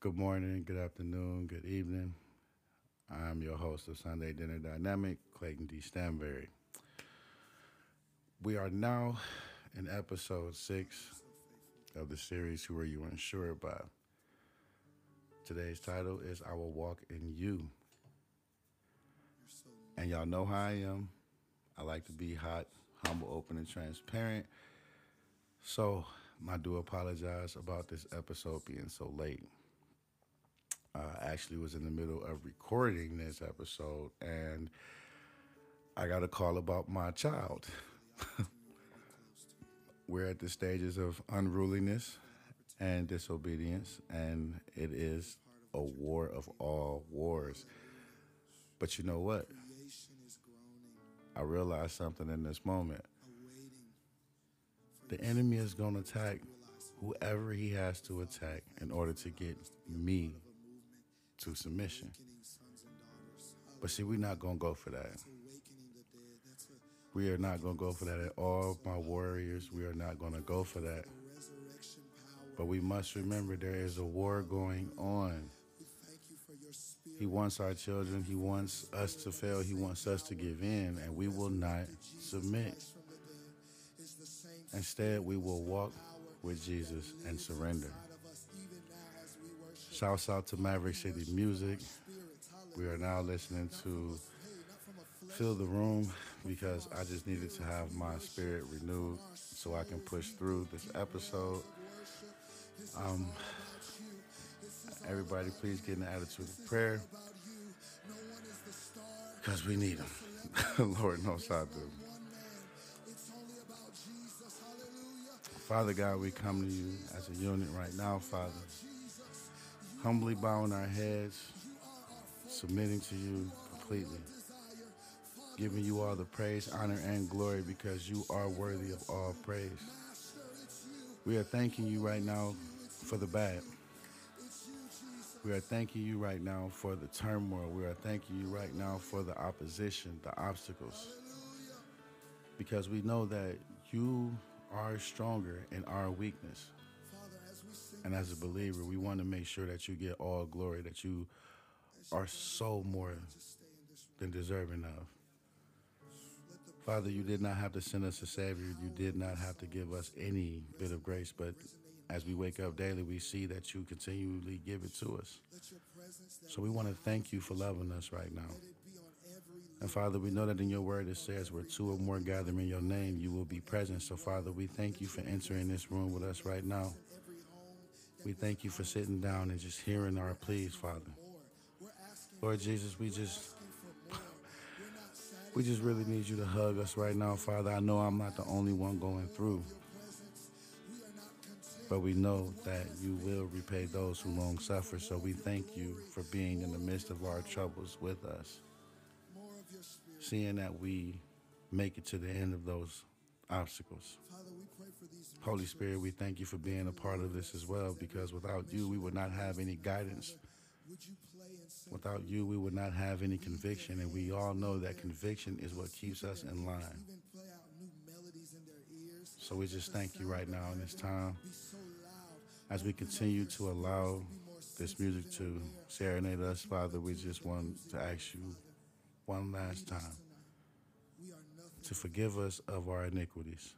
Good morning, good afternoon, good evening. I'm your host of Sunday Dinner Dynamic, Clayton D. Stanberry. We are now in episode six of the series Who Are You Insured By? Today's title is I Will Walk in You. And y'all know how I am. I like to be hot, humble, open, and transparent. So I do apologize about this episode being so late. I actually was in the middle of recording this episode and I got a call about my child. We're at the stages of unruliness and disobedience, and it is a war of all wars. But you know what? I realized something in this moment. The enemy is going to attack whoever he has to attack in order to get me to submission. But see, we're not going to go for that. We are not going to go for that at all, my warriors. We are not going to go for that. But we must remember there is a war going on. He wants our children. He wants us to fail. He wants us to give in, and we will not submit. Instead, we will walk with Jesus and surrender. Shouts out to Maverick City Music. We are now listening to Fill the Room because I just needed to have my spirit renewed so I can push through this episode. Um, everybody, please get an attitude of prayer because we need them. Lord knows I do. Father God, we come to you as a unit right now, Father. Humbly bowing our heads, submitting to you completely. Giving you all the praise, honor, and glory because you are worthy of all praise. We are thanking you right now for the bad. We are thanking you right now for the turmoil. We are thanking you right now for the opposition, the obstacles. Because we know that you are stronger in our weakness. And as a believer, we want to make sure that you get all glory, that you are so more than deserving of. Father, you did not have to send us a Savior. You did not have to give us any bit of grace, but as we wake up daily, we see that you continually give it to us. So we want to thank you for loving us right now. And Father, we know that in your word it says, where two or more gather in your name, you will be present. So, Father, we thank you for entering this room with us right now. We thank you for sitting down and just hearing our pleas, Father. Lord Jesus, we just we just really need you to hug us right now, Father. I know I'm not the only one going through. But we know that you will repay those who long suffer. So we thank you for being in the midst of our troubles with us. Seeing that we make it to the end of those obstacles. Holy Spirit, we thank you for being a part of this as well because without you, we would not have any guidance. Without you, we would not have any conviction, and we all know that conviction is what keeps us in line. So we just thank you right now in this time as we continue to allow this music to serenade us, Father. We just want to ask you one last time to forgive us of our iniquities.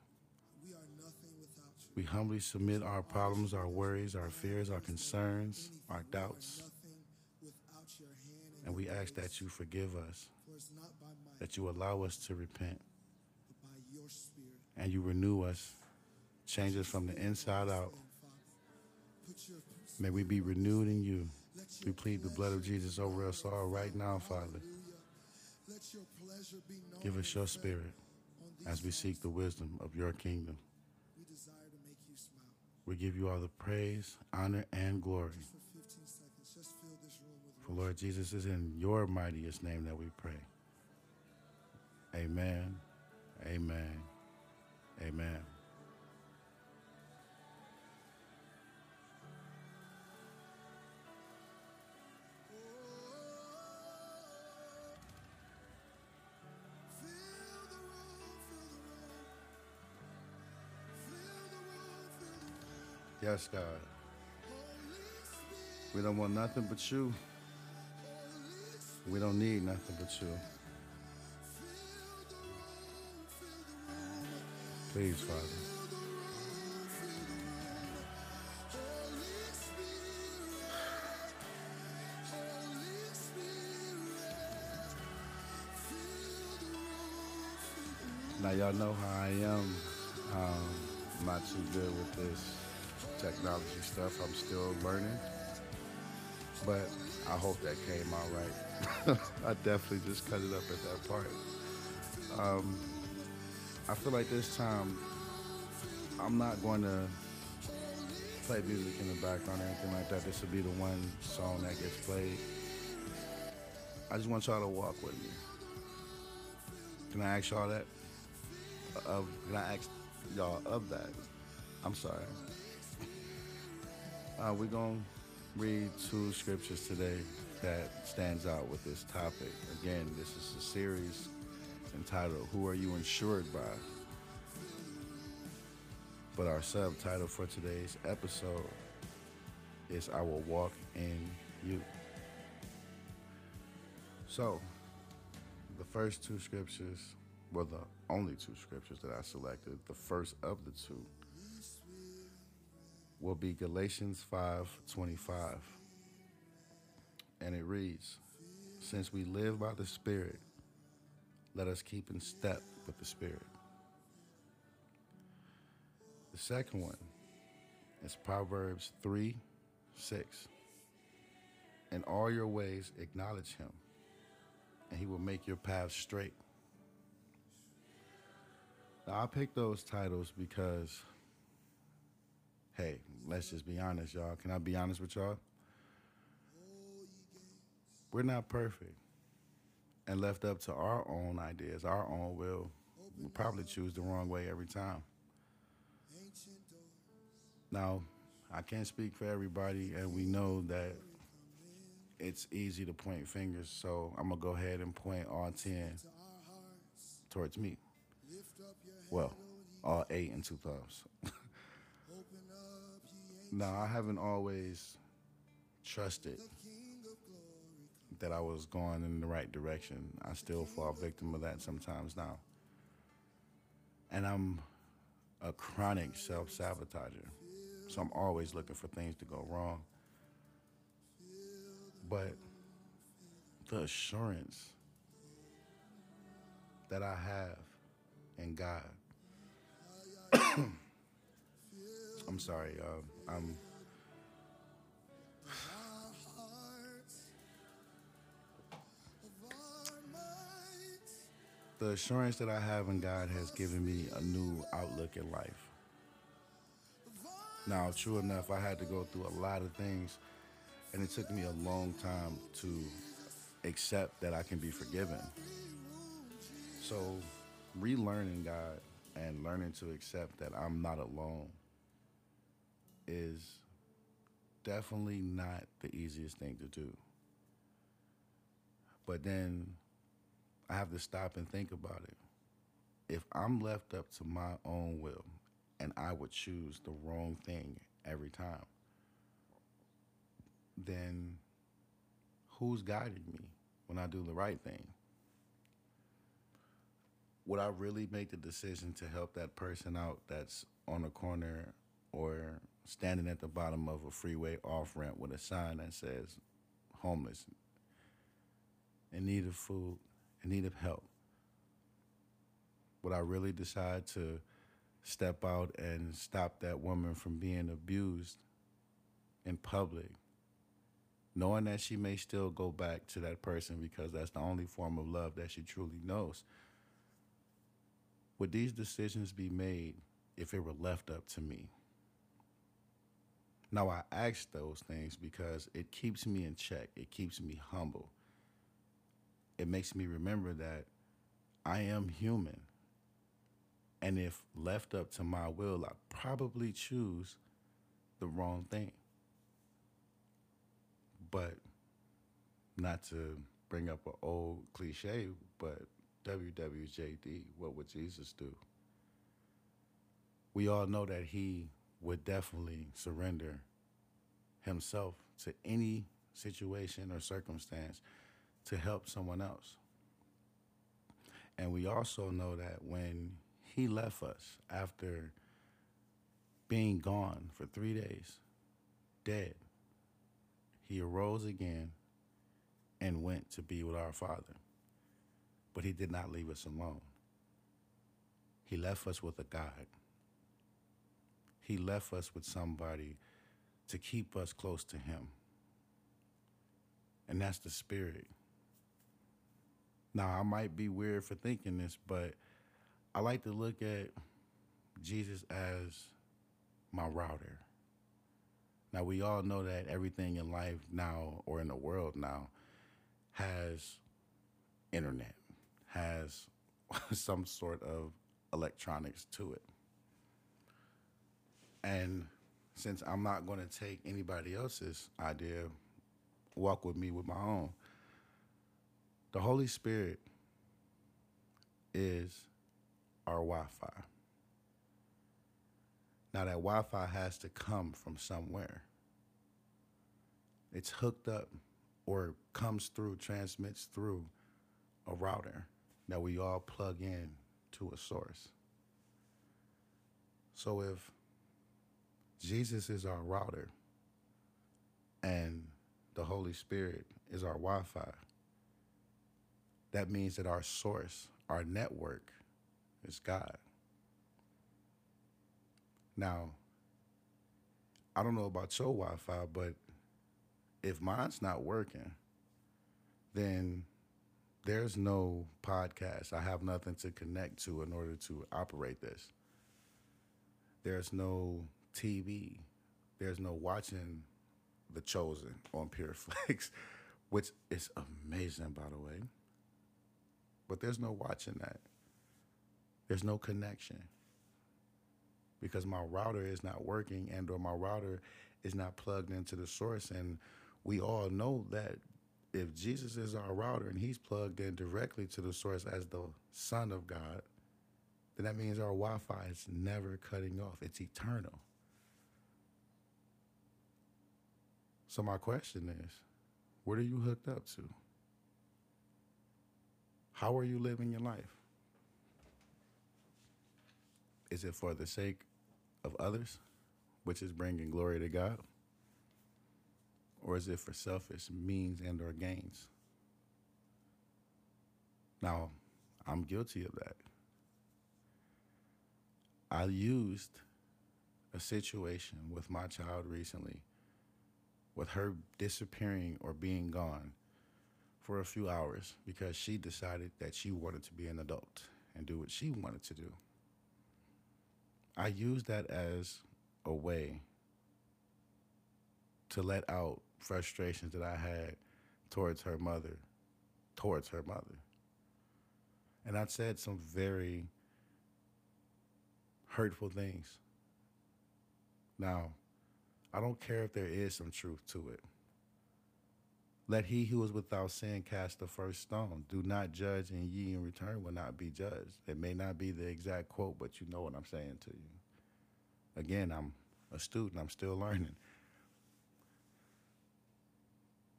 We humbly submit our problems, our worries, our fears, our concerns, our doubts. And we ask that you forgive us, that you allow us to repent, and you renew us, change us from the inside out. May we be renewed in you. We plead the blood of Jesus over us all right now, Father. Give us your spirit as we seek the wisdom of your kingdom. We give you all the praise, honor, and glory. For Lord Jesus is in your mightiest name that we pray. Amen. Amen. Amen. Yes, God. We don't want nothing but you. We don't need nothing but you. Please, Father. Now y'all know how I am. Um, I'm not too good with this technology stuff. I'm still learning, but I hope that came out right. I definitely just cut it up at that part. Um, I feel like this time I'm not going to play music in the background or anything like that. This will be the one song that gets played. I just want y'all to walk with me. Can I ask y'all that? Of can I ask y'all of that? I'm sorry. Uh, we're gonna read two scriptures today that stands out with this topic. Again, this is a series entitled "Who Are You Insured By?" But our subtitle for today's episode is "I Will Walk in You." So, the first two scriptures, well, the only two scriptures that I selected, the first of the two, will be Galatians 5:25. And it reads, "Since we live by the Spirit, let us keep in step with the Spirit." The second one is Proverbs 3 6. In all your ways, acknowledge him, and he will make your path straight. Now, I picked those titles because, hey, let's just be honest, y'all. Can I be honest with y'all? We're not perfect. And left up to our own ideas, our own will, we'll probably choose the wrong way every time. Now, I can't speak for everybody, and we know that it's easy to point fingers, so I'm going to go ahead and point all 10 towards me. Well, all eight and two thumbs. now, I haven't always trusted that I was going in the right direction. I still fall victim of that sometimes now. And I'm a chronic self sabotager. So I'm always looking for things to go wrong. But the assurance that I have in God. I'm sorry, uh, I'm. The assurance that I have in God has given me a new outlook in life. Now, true enough, I had to go through a lot of things, and it took me a long time to accept that I can be forgiven. So, relearning God and learning to accept that I'm not alone is definitely not the easiest thing to do. But then I have to stop and think about it. If I'm left up to my own will and I would choose the wrong thing every time, then who's guiding me when I do the right thing? Would I really make the decision to help that person out that's on a corner or standing at the bottom of a freeway off ramp with a sign that says homeless, in need of food, in need of help? Would I really decide to step out and stop that woman from being abused in public, knowing that she may still go back to that person because that's the only form of love that she truly knows? Would these decisions be made if it were left up to me? Now, I ask those things because it keeps me in check, it keeps me humble. It makes me remember that I am human. And if left up to my will, I probably choose the wrong thing. But not to bring up an old cliche, but WWJD, what would Jesus do? We all know that he would definitely surrender himself to any situation or circumstance to help someone else. And we also know that when he left us after being gone for three days, dead, he arose again and went to be with our Father. But he did not leave us alone. He left us with a God. He left us with somebody to keep us close to him. And that's the Spirit. Now, I might be weird for thinking this, but I like to look at Jesus as my router. Now, we all know that everything in life now or in the world now has internet, has some sort of electronics to it. And since I'm not going to take anybody else's idea, walk with me with my own. The Holy Spirit is our Wi Fi. Now, that Wi Fi has to come from somewhere. It's hooked up or comes through, transmits through a router that we all plug in to a source. So if Jesus is our router and the Holy Spirit is our Wi Fi, that means that our source, our network, is God. Now, I don't know about your Wi Fi, but if mine's not working, then there's no podcast. I have nothing to connect to in order to operate this. There's no TV. There's no watching The Chosen on Pureflix, which is amazing, by the way. But there's no watching that. There's no connection because my router is not working and or my router is not plugged into the source and we all know that if Jesus is our router and he's plugged in directly to the source as the son of God, then that means our Wi-Fi is never cutting off. It's eternal. So my question is, what are you hooked up to? How are you living your life? Is it for the sake of others, which is bringing glory to God? Or is it for selfish means and or gains? Now, I'm guilty of that. I used a situation with my child recently with her disappearing or being gone for a few hours because she decided that she wanted to be an adult and do what she wanted to do. I used that as a way to let out frustrations that I had towards her mother, towards her mother. And I said some very hurtful things. Now, I don't care if there is some truth to it. Let he who is without sin cast the first stone. Do not judge, and ye in return will not be judged. It may not be the exact quote, but you know what I'm saying to you. Again, I'm a student, I'm still learning.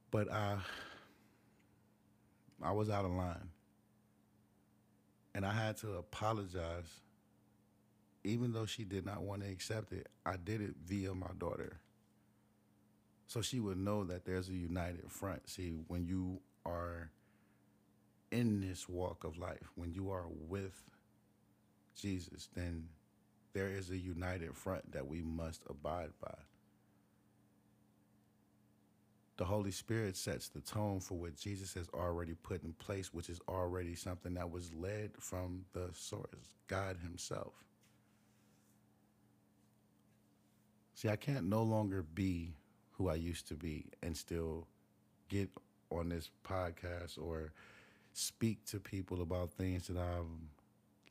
But I, I was out of line. And I had to apologize even though she did not want to accept it, I did it via my daughter. So she would know that there's a united front. See, when you are in this walk of life, when you are with Jesus, then there is a united front that we must abide by. The Holy Spirit sets the tone for what Jesus has already put in place, which is already something that was led from the source, God Himself. See, I can't no longer be who I used to be and still get on this podcast or speak to people about things that I'm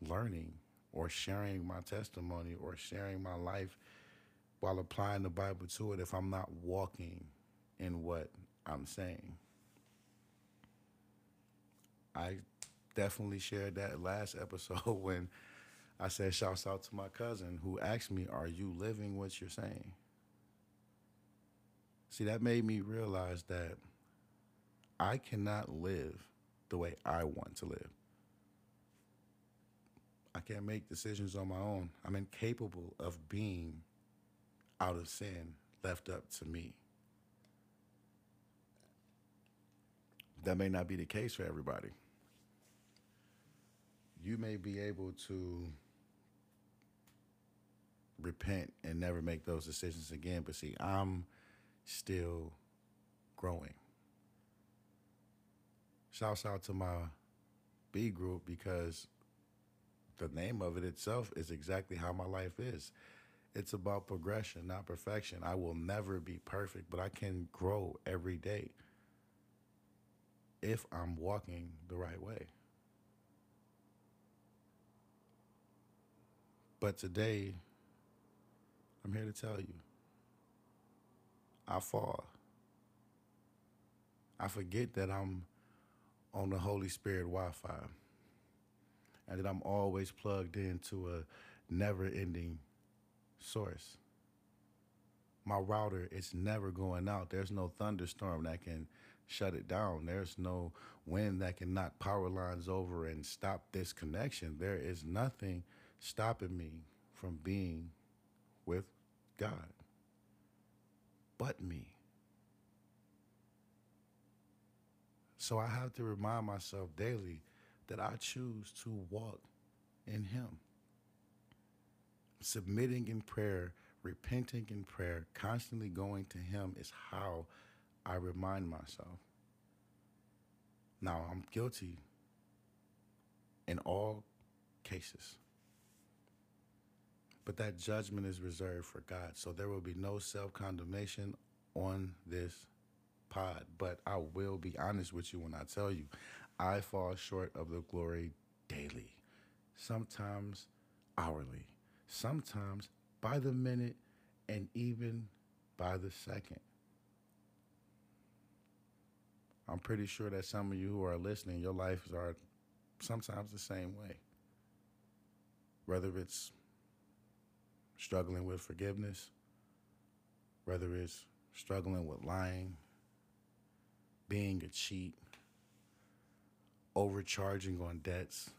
learning or sharing my testimony or sharing my life while applying the Bible to it if I'm not walking in what I'm saying. I definitely shared that last episode when I said, shouts out to my cousin who asked me, Are you living what you're saying? See, that made me realize that I cannot live the way I want to live. I can't make decisions on my own. I'm incapable of being out of sin left up to me. That may not be the case for everybody. You may be able to repent and never make those decisions again, but see, I'm still growing. Shouts out to my B group because the name of it itself is exactly how my life is. It's about progression, not perfection. I will never be perfect, but I can grow every day if I'm walking the right way. But today, I'm here to tell you I fall. I forget that I'm on the Holy Spirit Wi Fi and that I'm always plugged into a never ending source. My router is never going out. There's no thunderstorm that can shut it down. There's no wind that can knock power lines over and stop this connection. There is nothing stopping me from being with God but me. So I have to remind myself daily that I choose to walk in Him. Submitting in prayer, repenting in prayer, constantly going to Him is how I remind myself. Now, I'm guilty in all cases. But that judgment is reserved for God. So there will be no self condemnation on this pod. But I will be honest with you when I tell you, I fall short of the glory daily, sometimes hourly, sometimes by the minute, and even by the second. I'm pretty sure that some of you who are listening, your lives are sometimes the same way. Whether it's struggling with forgiveness, whether it's struggling with lying, being a cheat, overcharging on debts,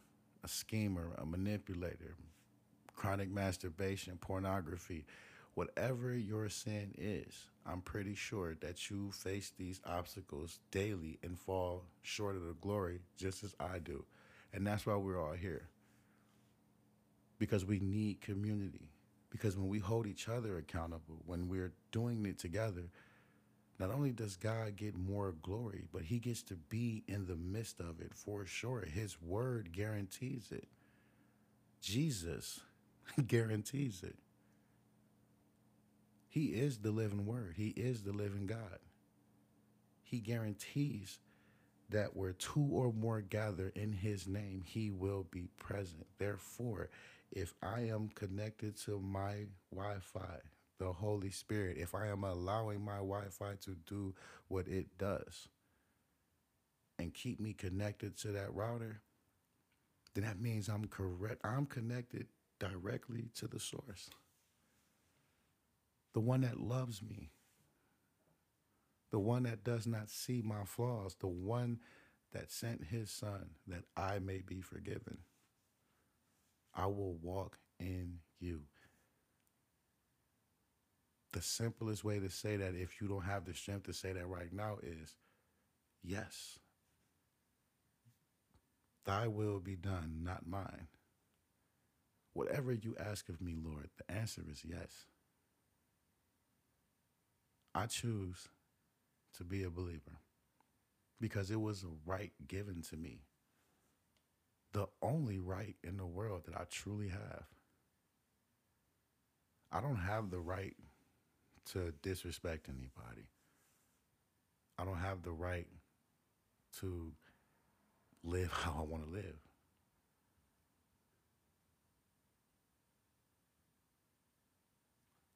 a schemer, a manipulator, chronic masturbation, pornography, whatever your sin is, I'm pretty sure that you face these obstacles daily and fall short of the glory just as I do. And that's why we're all here. Because we need community. Because when we hold each other accountable, when we're doing it together, not only does God get more glory, but he gets to be in the midst of it for sure. His word guarantees it. Jesus guarantees it. He is the living word, he is the living God. He guarantees that where two or more gather in his name, he will be present. Therefore, if I am connected to my Wi Fi, the Holy Spirit, if I am allowing my Wi Fi to do what it does and keep me connected to that router, then that means I'm correct. I'm connected directly to the source, the one that loves me, the one that does not see my flaws, the one that sent his son that I may be forgiven. I will walk in you the simplest way to say that if you don't have the strength to say that right now is yes. Thy will be done, not mine. Whatever you ask of me, Lord, the answer is yes. I choose to be a believer because it was a right given to me. The only right in the world that I truly have. I don't have the right to disrespect anybody. I don't have the right to live how I want to live.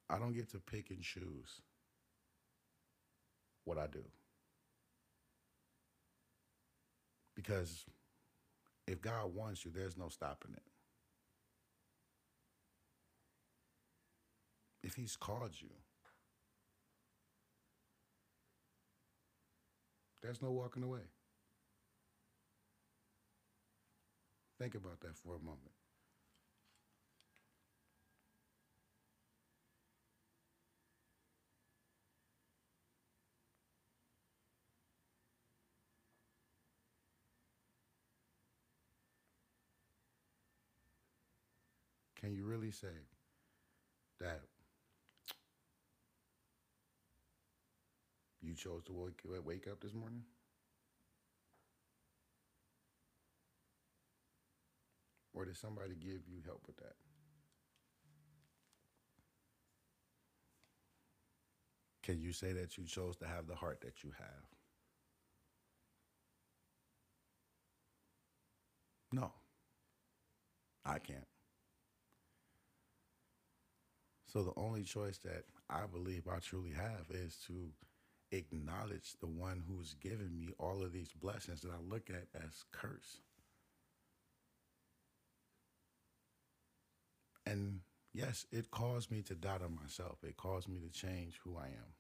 I don't get to pick and choose what I do. Because if God wants you, there's no stopping it. If He's called you, there's no walking away. Think about that for a moment. You really say that you chose to wake, wake up this morning? Or did somebody give you help with that? Can you say that you chose to have the heart that you have? No, I can't. So the only choice that I believe I truly have is to acknowledge the one who's given me all of these blessings that I look at as curse. And yes, it caused me to doubt on myself. It caused me to change who I am.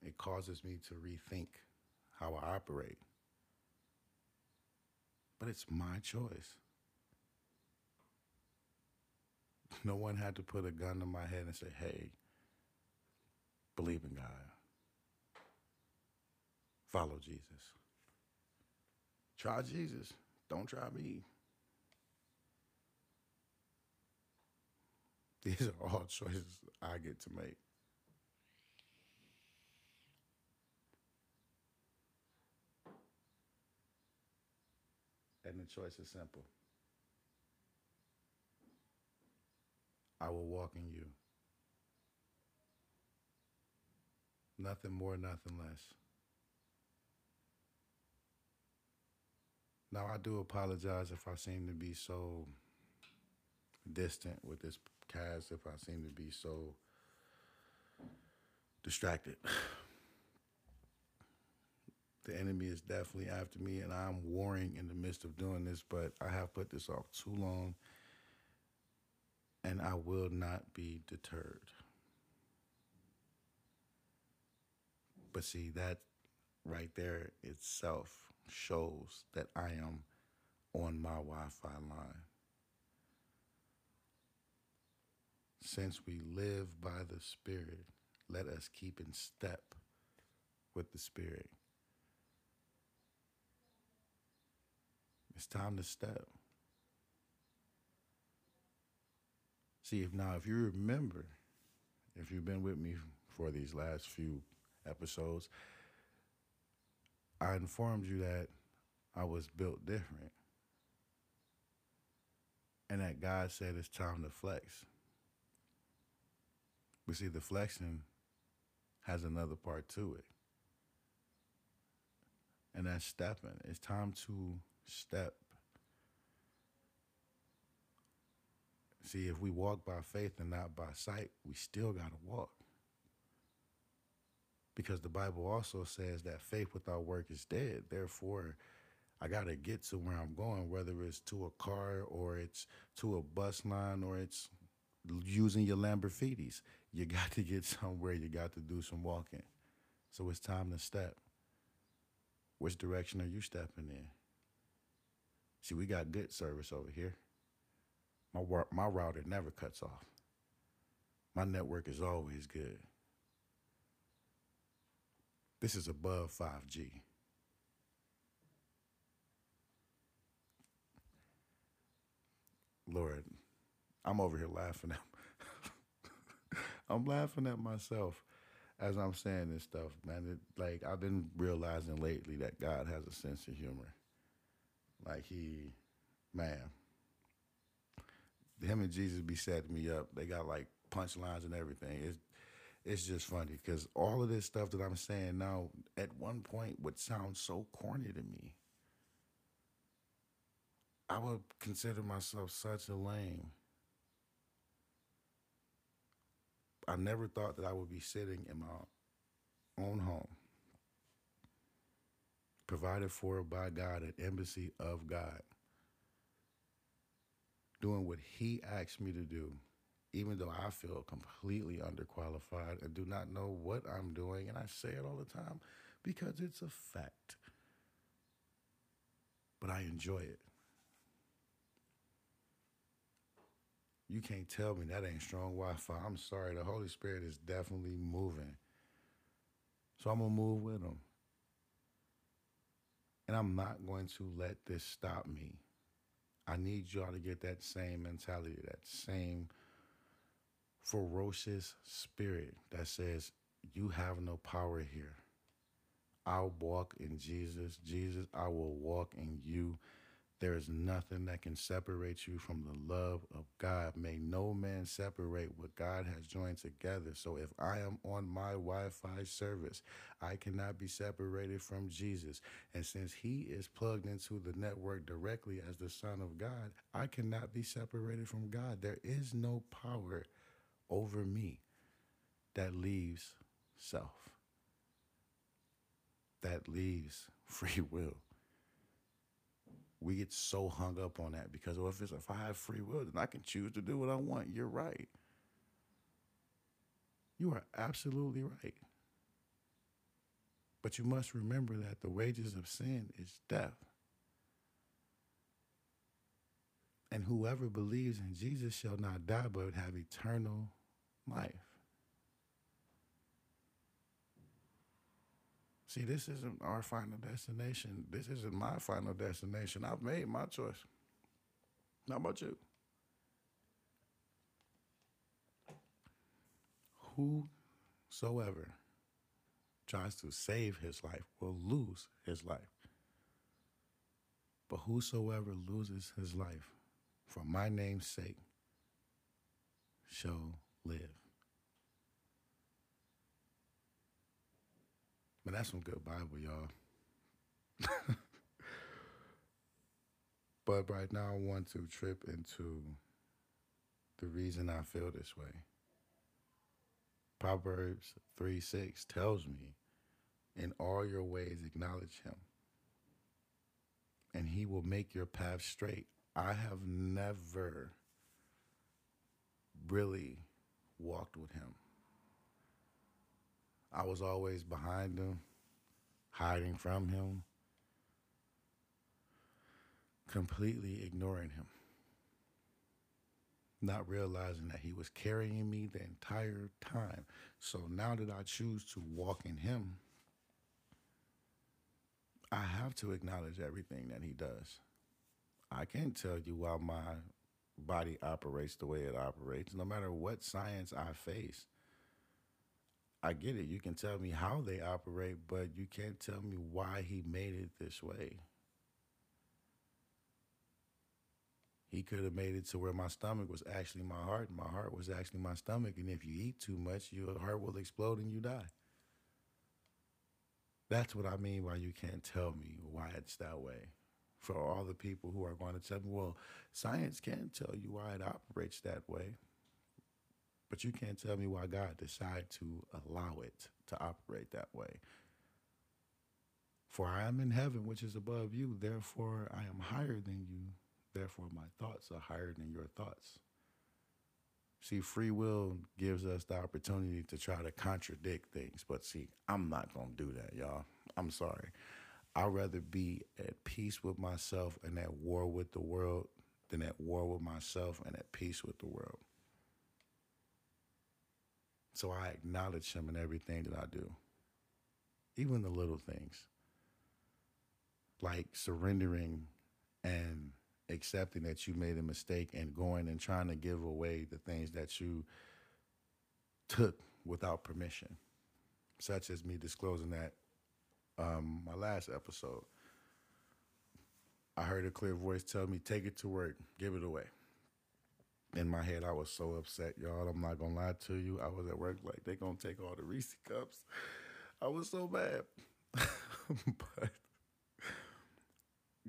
It causes me to rethink how I operate. But it's my choice. No one had to put a gun to my head and say, hey, believe in God. Follow Jesus. Try Jesus. Don't try me. These are all choices I get to make. And the choice is simple. I will walk in you. Nothing more, nothing less. Now, I do apologize if I seem to be so distant with this cast, if I seem to be so distracted. The enemy is definitely after me, and I'm warring in the midst of doing this, but I have put this off too long and I will not be deterred. But see, that right there itself shows that I am on my Wi Fi line. Since we live by the Spirit, let us keep in step with the Spirit. It's time to step. See, if now, if you remember, if you've been with me for these last few episodes, I informed you that I was built different. And that God said it's time to flex. But see, the flexing has another part to it. And that's stepping. It's time to step See, if we walk by faith and not by sight, we still got to walk. Because the Bible also says that faith without work is dead. Therefore, I got to get to where I'm going, whether it's to a car or it's to a bus line or it's using your Lamborghinis. You got to get somewhere. You got to do some walking. So it's time to step. Which direction are you stepping in? See, we got good service over here. My my router never cuts off. My network is always good. This is above 5G. Lord, I'm over here laughing at I'm laughing at myself as I'm saying this stuff, man. It, like I've been realizing lately that God has a sense of humor. Like he, man, him and Jesus be setting me up. They got like punchlines and everything. It's it's just funny because all of this stuff that I'm saying now at one point would sound so corny to me. I would consider myself such a lame. I never thought that I would be sitting in my own home, provided for by God, an embassy of God doing what he asked me to do, even though I feel completely underqualified and do not know what I'm doing. And I say it all the time because it's a fact. But I enjoy it. You can't tell me that ain't strong Wi Fi. I'm sorry. The Holy Spirit is definitely moving. So I'm going to move with him. And I'm not going to let this stop me. I need y'all to get that same mentality, that same ferocious spirit that says, You have no power here. I'll walk in Jesus. Jesus, I will walk in you. There is nothing that can separate you from the love of God. May no man separate what God has joined together. So if I am on my Wi Fi service, I cannot be separated from Jesus. And since he is plugged into the network directly as the Son of God, I cannot be separated from God. There is no power over me that leaves self, that leaves free will we get so hung up on that because well, if it's if I have free will, then I can choose to do what I want. You're right. You are absolutely right. But you must remember that the wages of sin is death. And whoever believes in Jesus shall not die, but have eternal life. See, this isn't our final destination. This isn't my final destination. I've made my choice. How about you? Whosoever tries to save his life will lose his life. But whosoever loses his life for my name's sake shall live. Man, that's some good Bible, y'all. but right now, I want to trip into the reason I feel this way. Proverbs 3 6 tells me, In all your ways, acknowledge him, and he will make your path straight. I have never really walked with him. I was always behind him, hiding from him, completely ignoring him, not realizing that he was carrying me the entire time. So now that I choose to walk in him, I have to acknowledge everything that he does. I can't tell you why my body operates the way it operates, no matter what science I face. I get it. You can tell me how they operate, but you can't tell me why he made it this way. He could have made it to where my stomach was actually my heart, and my heart was actually my stomach. And if you eat too much, your heart will explode and you die. That's what I mean by you can't tell me why it's that way. For all the people who are going to tell me, well, science can't tell you why it operates that way. But you can't tell me why God decided to allow it to operate that way. For I am in heaven, which is above you. Therefore, I am higher than you. Therefore, my thoughts are higher than your thoughts. See, free will gives us the opportunity to try to contradict things. But see, I'm not going to do that, y'all. I'm sorry. I'd rather be at peace with myself and at war with the world than at war with myself and at peace with the world. So I acknowledge him in everything that I do, even the little things, like surrendering and accepting that you made a mistake and going and trying to give away the things that you took without permission, such as me disclosing that um, my last episode. I heard a clear voice tell me, take it to work, give it away in my head, I was so upset, y'all. I'm not gonna lie to you. I was at work like they gonna take all the Reese cups. I was so mad, but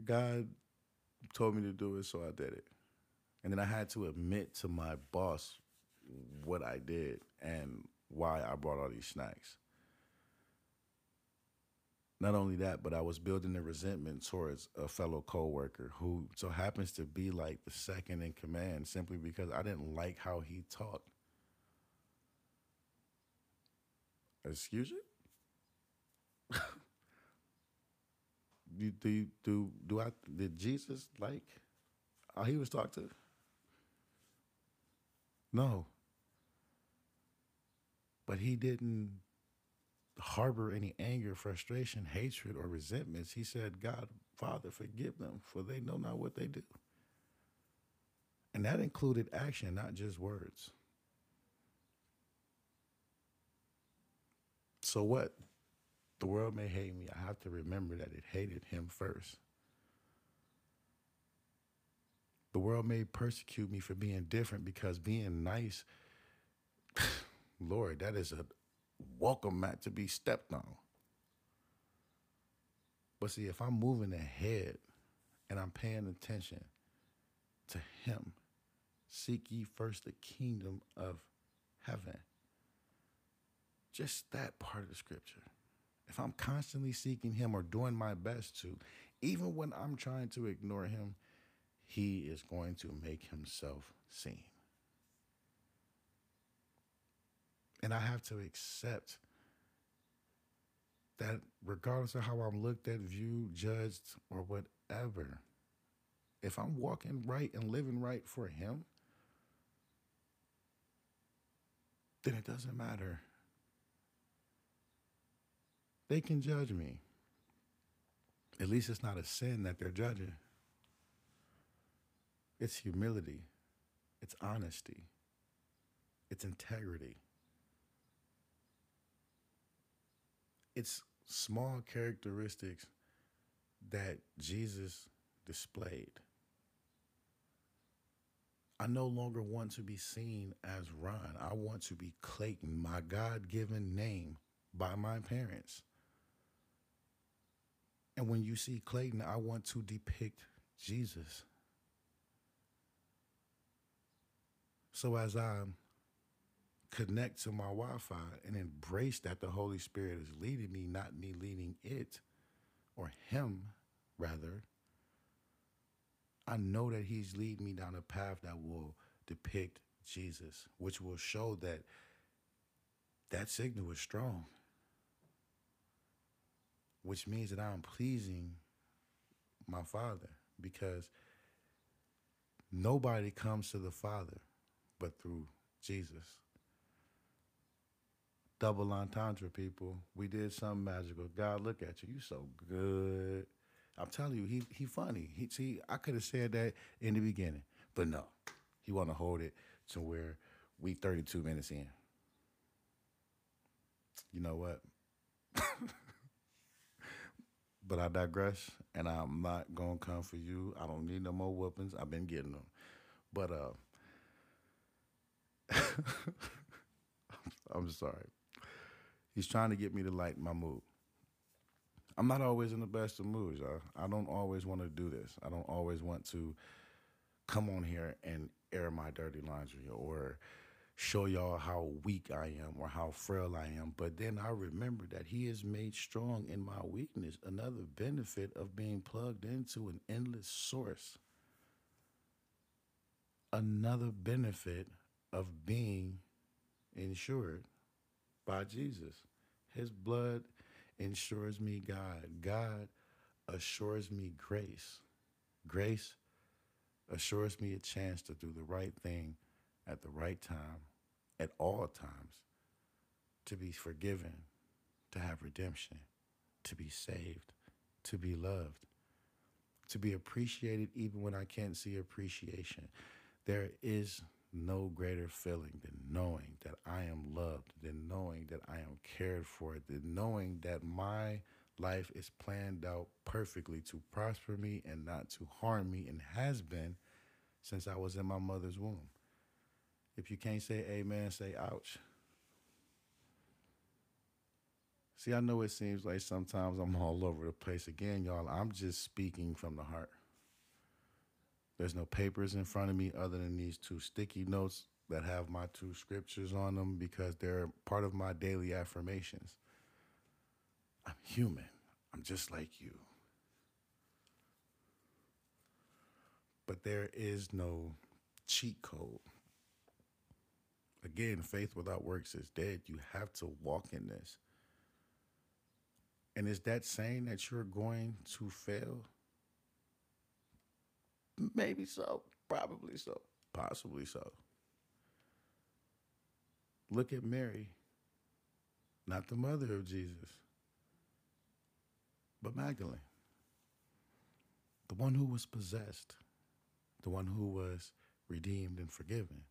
God told me to do it, so I did it. And then I had to admit to my boss what I did and why I brought all these snacks. Not only that, but I was building a resentment towards a fellow coworker who so happens to be like the second in command simply because I didn't like how he talked. Excuse you? do, do do do I did Jesus like how he was talked to? No. But he didn't harbor any anger, frustration, hatred, or resentments. He said, God, Father, forgive them, for they know not what they do. And that included action, not just words. So what? The world may hate me. I have to remember that it hated him first. The world may persecute me for being different because being nice, Lord, that is a welcome mat to be stepped on. But see, if I'm moving ahead and I'm paying attention to Him, seek ye first the kingdom of heaven. Just that part of the scripture. If I'm constantly seeking Him or doing my best to, even when I'm trying to ignore Him, he is going to make himself seen. And I have to accept that regardless of how I'm looked at, viewed, judged, or whatever, if I'm walking right and living right for him, then it doesn't matter. They can judge me. At least it's not a sin that they're judging. It's humility, it's honesty, it's integrity. It's small characteristics that Jesus displayed. I no longer want to be seen as Ron. I want to be Clayton, my God given name by my parents. And when you see Clayton, I want to depict Jesus. So as I connect to my Wi-Fi and embrace that the Holy Spirit is leading me, not me leading it or him rather, I know that he's leading me down a path that will depict Jesus, which will show that that signal is strong, which means that I'm pleasing my Father because nobody comes to the Father but through Jesus. Double entendre, people. We did something magical. God, look at you. You so good. I'm telling you, he he funny. He see, I could have said that in the beginning, but no, he want to hold it to where we 32 minutes in. You know what? but I digress, and I'm not gonna come for you. I don't need no more weapons. I've been getting them. But uh, I'm sorry. He's trying to get me to lighten my mood. I'm not always in the best of moods, y'all. I don't always want to do this. I don't always want to come on here and air my dirty laundry or show y'all how weak I am or how frail I am. But then I remember that He is made strong in my weakness. Another benefit of being plugged into an endless source. Another benefit of being insured by Jesus. His blood ensures me God. God assures me grace. Grace assures me a chance to do the right thing at the right time, at all times, to be forgiven, to have redemption, to be saved, to be loved, to be appreciated even when I can't see appreciation. There is no greater feeling than knowing that I am loved, than knowing that I am cared for, than knowing that my life is planned out perfectly to prosper me and not to harm me and has been since I was in my mother's womb. If you can't say amen, say ouch. See, I know it seems like sometimes I'm all over the place. Again, y'all, I'm just speaking from the heart. There's no papers in front of me other than these two sticky notes that have my two scriptures on them because they're part of my daily affirmations. I'm human. I'm just like you. But there is no cheat code. Again, faith without works is dead. You have to walk in this. And is that saying that you're going to fail? Maybe so. Probably so. Possibly so. Look at Mary, not the mother of Jesus, but Magdalene, the one who was possessed, the one who was redeemed and forgiven,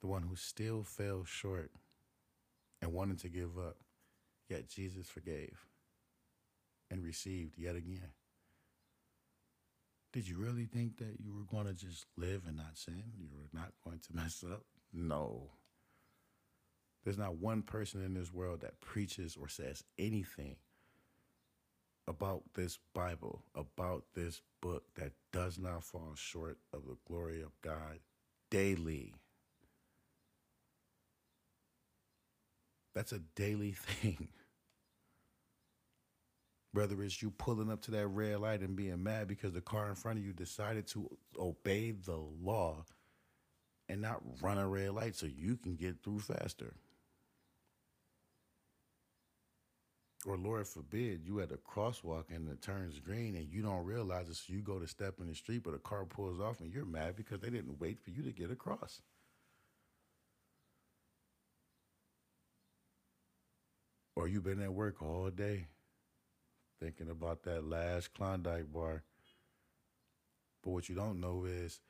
the one who still fell short and wanted to give up, yet Jesus forgave and received yet again. Did you really think that you were going to just live and not sin? You were not going to mess up? No. There's not one person in this world that preaches or says anything about this Bible, about this book that does not fall short of the glory of God daily. That's a daily thing. Whether it's you pulling up to that red light and being mad because the car in front of you decided to obey the law and not run a red light so you can get through faster. or Lord forbid, you at a crosswalk and it turns green and you don't realize it, so you go to step in the street, but a car pulls off and you're mad because they didn't wait for you to get across. Or you've been at work all day thinking about that last Klondike bar. But what you don't know is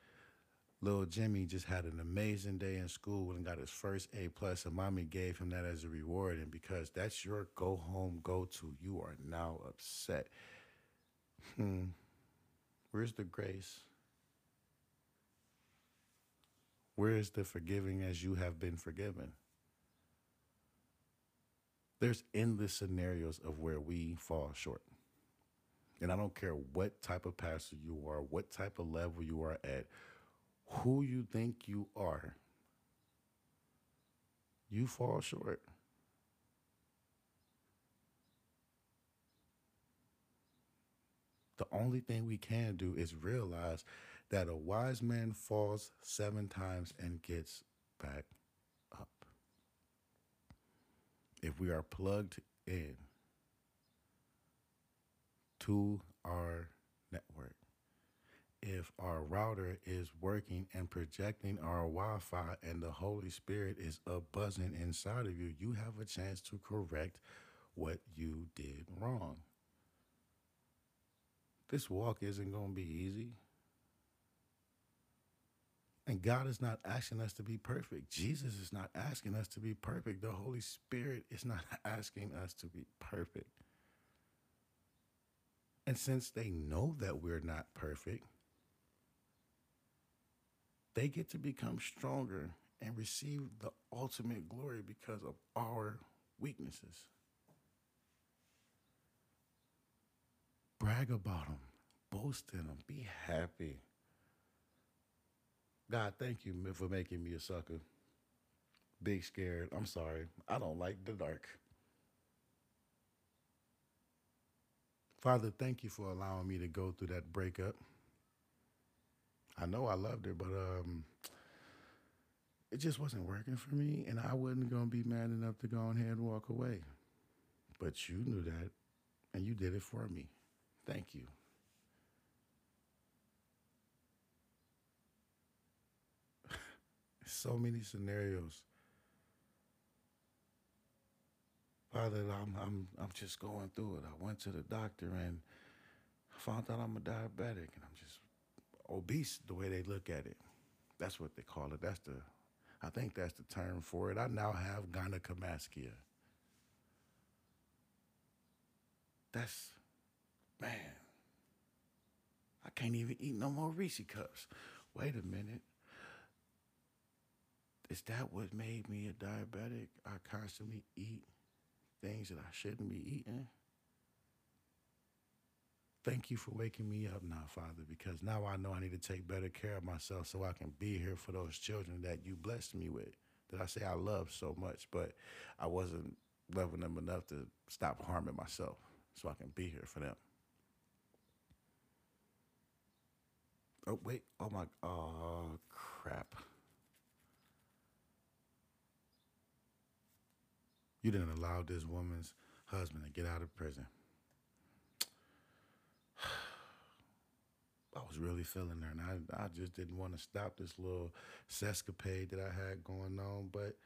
Little Jimmy just had an amazing day in school and got his first A plus, and mommy gave him that as a reward. And because that's your go home go to, you are now upset. Hmm. Where's the grace? Where is the forgiving as you have been forgiven? There's endless scenarios of where we fall short. And I don't care what type of pastor you are, what type of level you are at, who you think you are, you fall short. The only thing we can do is realize that a wise man falls seven times and gets back up. If we are plugged in to our network, if our router is working and projecting our Wi Fi and the Holy Spirit is up buzzing inside of you, you have a chance to correct what you did wrong. This walk isn't going to be easy. And God is not asking us to be perfect. Jesus is not asking us to be perfect. The Holy Spirit is not asking us to be perfect. And since they know that we're not perfect, they get to become stronger and receive the ultimate glory because of our weaknesses. Brag about them, boast in them, be happy. God, thank you for making me a sucker. Big scared. I'm sorry. I don't like the dark. Father, thank you for allowing me to go through that breakup. I know I loved her, but um, it just wasn't working for me, and I wasn't gonna be mad enough to go ahead and walk away. But you knew that, and you did it for me. Thank you. So many scenarios. Father, I'm I'm I'm just going through it. I went to the doctor and I found out I'm a diabetic, and I'm just obese the way they look at it. That's what they call it. That's the, I think that's the term for it. I now have gynecomastia. That's, man, I can't even eat no more Reese cups. Wait a minute. Is that what made me a diabetic? I constantly eat things that I shouldn't be eating. Thank you for waking me up now, Father, because now I know I need to take better care of myself so I can be here for those children that you blessed me with, that I say I love so much, but I wasn't loving them enough to stop harming myself. so I can be here for them. Oh, wait. Oh, my. Oh, crap. You didn't allow this woman's husband to get out of prison. I was really feeling her, and I, I just didn't want to stop this little sescapade that I had going on. But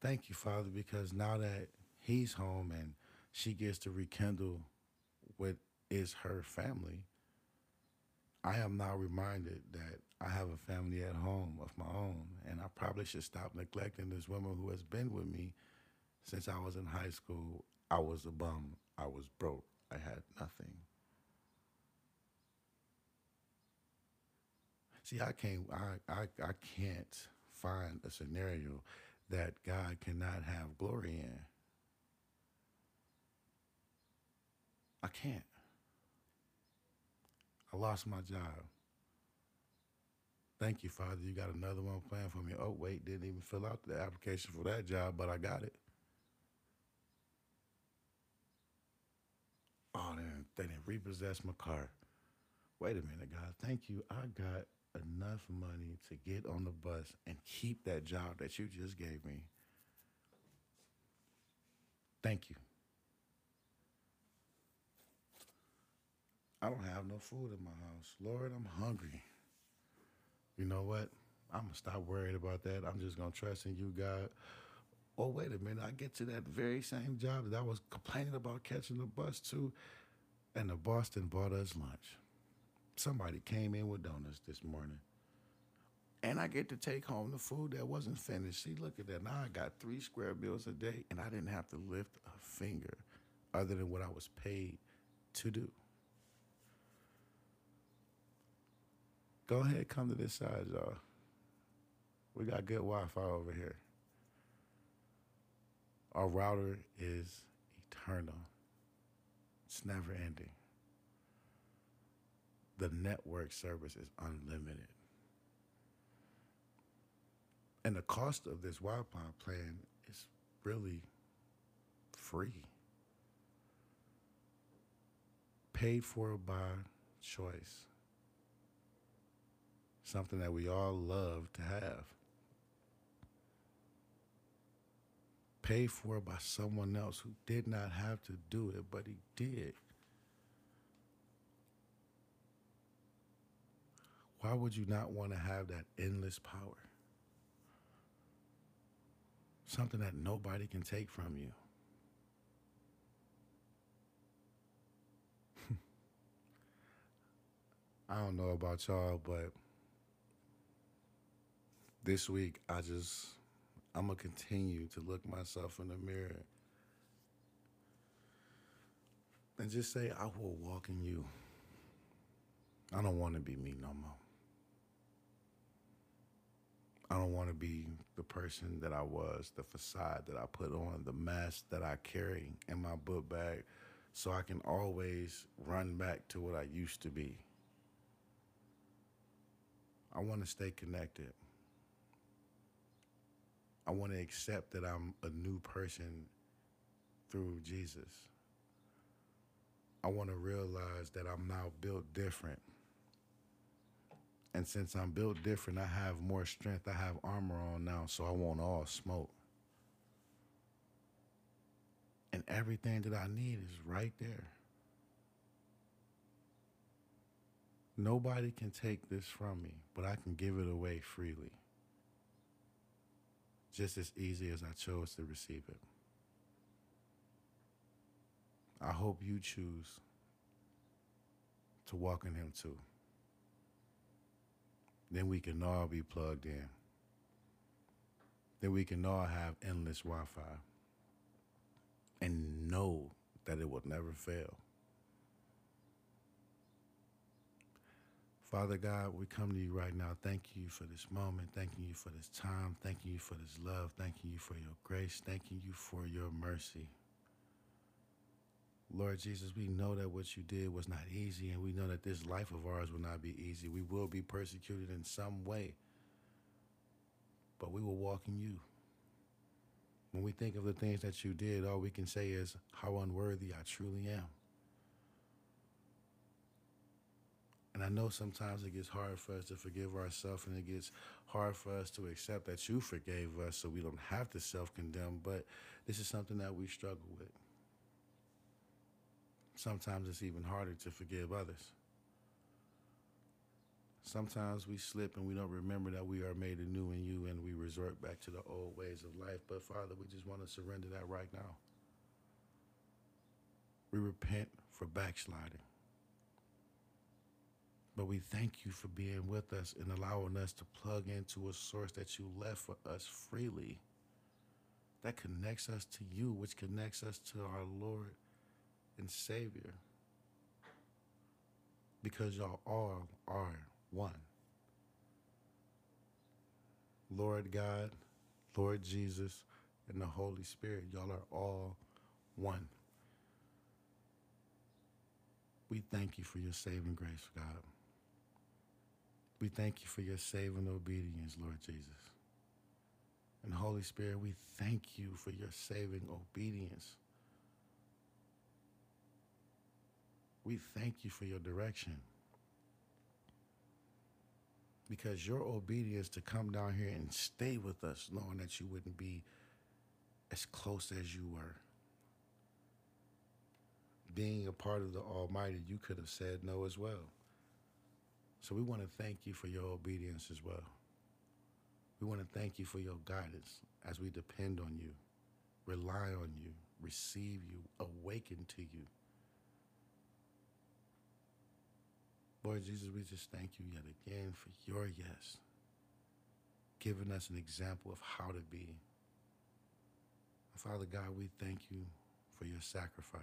thank you, Father, because now that he's home and she gets to rekindle what is her family, I am now reminded that I have a family at home of my own, and I probably should stop neglecting this woman who has been with me since I was in high school. I was a bum. I was broke. I had nothing. See, I can't. I, I I can't find a scenario that God cannot have glory in. I can't. Lost my job. Thank you, Father. You got another one planned for me. Oh, wait, didn't even fill out the application for that job, but I got it. Oh, they didn't, they didn't repossess my car. Wait a minute, God. Thank you. I got enough money to get on the bus and keep that job that you just gave me. Thank you. I don't have no food in my house. Lord, I'm hungry. You know what? I'm to stop worrying about that. I'm just to trust in you, God. Oh, wait a minute. I get to that very same job that I was complaining about catching the bus to, and the Boston bought us lunch. Somebody came in with donuts this morning. And I get to take home the food that wasn't finished. See, look at that. Now I got three square bills a day, and I didn't have to lift a finger other than what I was paid to do. Go ahead, come to this side, y'all. We got good Wi Fi over here. Our router is eternal, it's never ending the network service is unlimited. And the cost of this Wi Fi plan is really free. Paid for by choice. Something that we all love to have. Paid for by someone else who did not have to do it, but he did. Why would you not want to have that endless power? Something that nobody can take from you. I don't know about y'all, but this week I just, I'm to continue to look myself in the mirror and just say, I will walk in you. I don't want to be me no more. I don't want to be the person that I was, the facade that I put on, the mask that I carry in my book bag, so I can always run back to what I used to be. I want to stay connected. I want to accept that I'm a new person through Jesus. I want to realize that I'm now built different and since I'm built different, I have more strength. I have armor on now, so I want all smoke. And everything that I need is right there. Nobody can take this from me, but I can give it away freely. Just as easy as I chose to receive it. I hope you choose to walk in Him too then we can all be plugged in. Then we can all have endless Wi Fi and know that it will never fail. Father God, we come to you right now. Thank you for this moment. Thanking you for this time. Thanking you for this love. Thanking you for your grace. Thanking you for your mercy. Lord Jesus, we know that what you did was not easy, and we know that this life of ours will not be easy. We will be persecuted in some way, but we will walk in you. When we think of the things that you did, all we can say is how unworthy I truly am. And I know sometimes it gets hard for us to forgive ourselves and it gets hard for us to accept that you forgave us so we don't have to self condemn, but this is something that we struggle with. Sometimes it's even harder to forgive others. Sometimes we slip and we don't remember that we are made anew in you and we resort back to the old ways of life. But Father, we just want to surrender that right now. We repent for backsliding. But we thank you for being with us and allowing us to plug into a source that you left for us freely. That connects us to you, which connects us to our Lord and Savior. Because y'all all are one. Lord God, Lord Jesus, and the Holy Spirit, y'all are all one. We thank you for your saving grace, God. We thank you for your saving obedience, Lord Jesus. And Holy Spirit, we thank you for your saving obedience. We thank you for your direction. Because your obedience to come down here and stay with us, knowing that you wouldn't be as close as you were. Being a part of the Almighty, you could have said no as well. So we want to thank you for your obedience as well. We want to thank you for your guidance as we depend on you, rely on you, receive you, awaken to you. Lord Jesus, we just thank you yet again for your yes, giving us an example of how to be. Father God, we thank you for your sacrifice.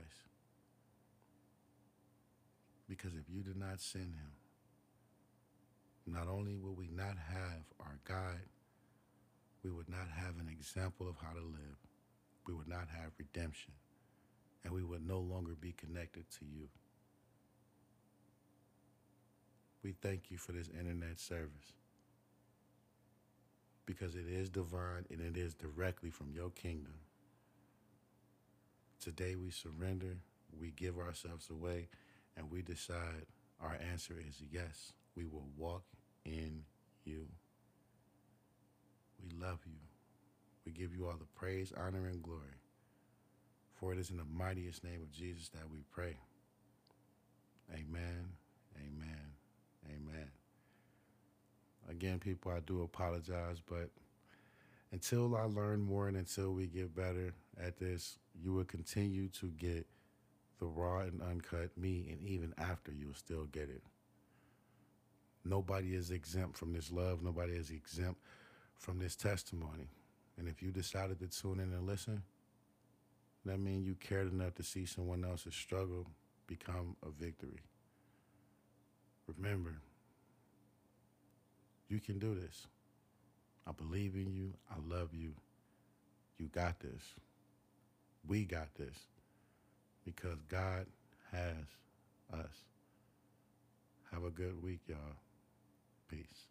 Because if you did not send him, not only will we not have our guide, we would not have an example of how to live. We would not have redemption. And we would no longer be connected to you. We thank you for this internet service because it is divine and it is directly from your kingdom. Today we surrender, we give ourselves away, and we decide our answer is yes. We will walk in you. We love you. We give you all the praise, honor, and glory. For it is in the mightiest name of Jesus that we pray. Amen, amen, amen. Again, people, I do apologize, but until I learn more and until we get better at this, you will continue to get the raw and uncut me, and even after, you'll still get it. Nobody is exempt from this love. Nobody is exempt from this testimony. And if you decided to tune in and listen, that means you cared enough to see someone else's struggle become a victory. Remember, you can do this. I believe in you. I love you. You got this. We got this because God has us. Have a good week, y'all. Peace.